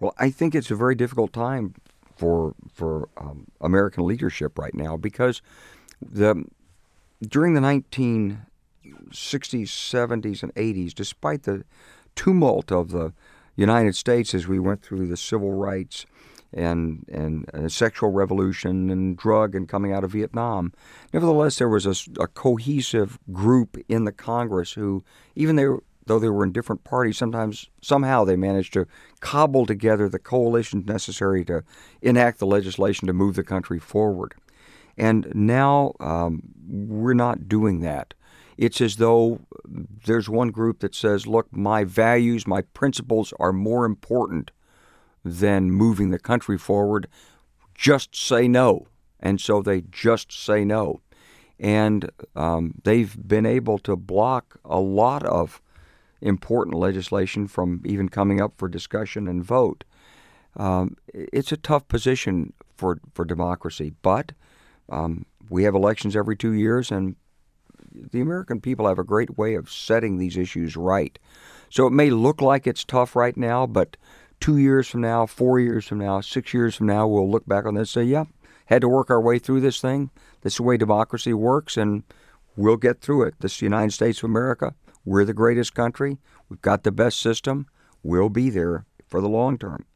Well, I think it's a very difficult time for for um, American leadership right now because the during the 1960s, 70s, and 80s, despite the tumult of the United States as we went through the civil rights and and sexual revolution and drug and coming out of Vietnam. Nevertheless, there was a, a cohesive group in the Congress who, even they, though they were in different parties, sometimes somehow they managed to cobble together the coalition necessary to enact the legislation to move the country forward. And now um, we're not doing that. It's as though there's one group that says, look, my values, my principles are more important than moving the country forward. Just say no. And so they just say no. And um, they've been able to block a lot of important legislation from even coming up for discussion and vote. Um, it's a tough position for, for democracy, but um, we have elections every two years, and the American people have a great way of setting these issues right. So it may look like it's tough right now, but two years from now, four years from now, six years from now, we'll look back on this and say, yeah, had to work our way through this thing. This is the way democracy works, and we'll get through it. This United States of America. We're the greatest country. We've got the best system. We'll be there for the long term.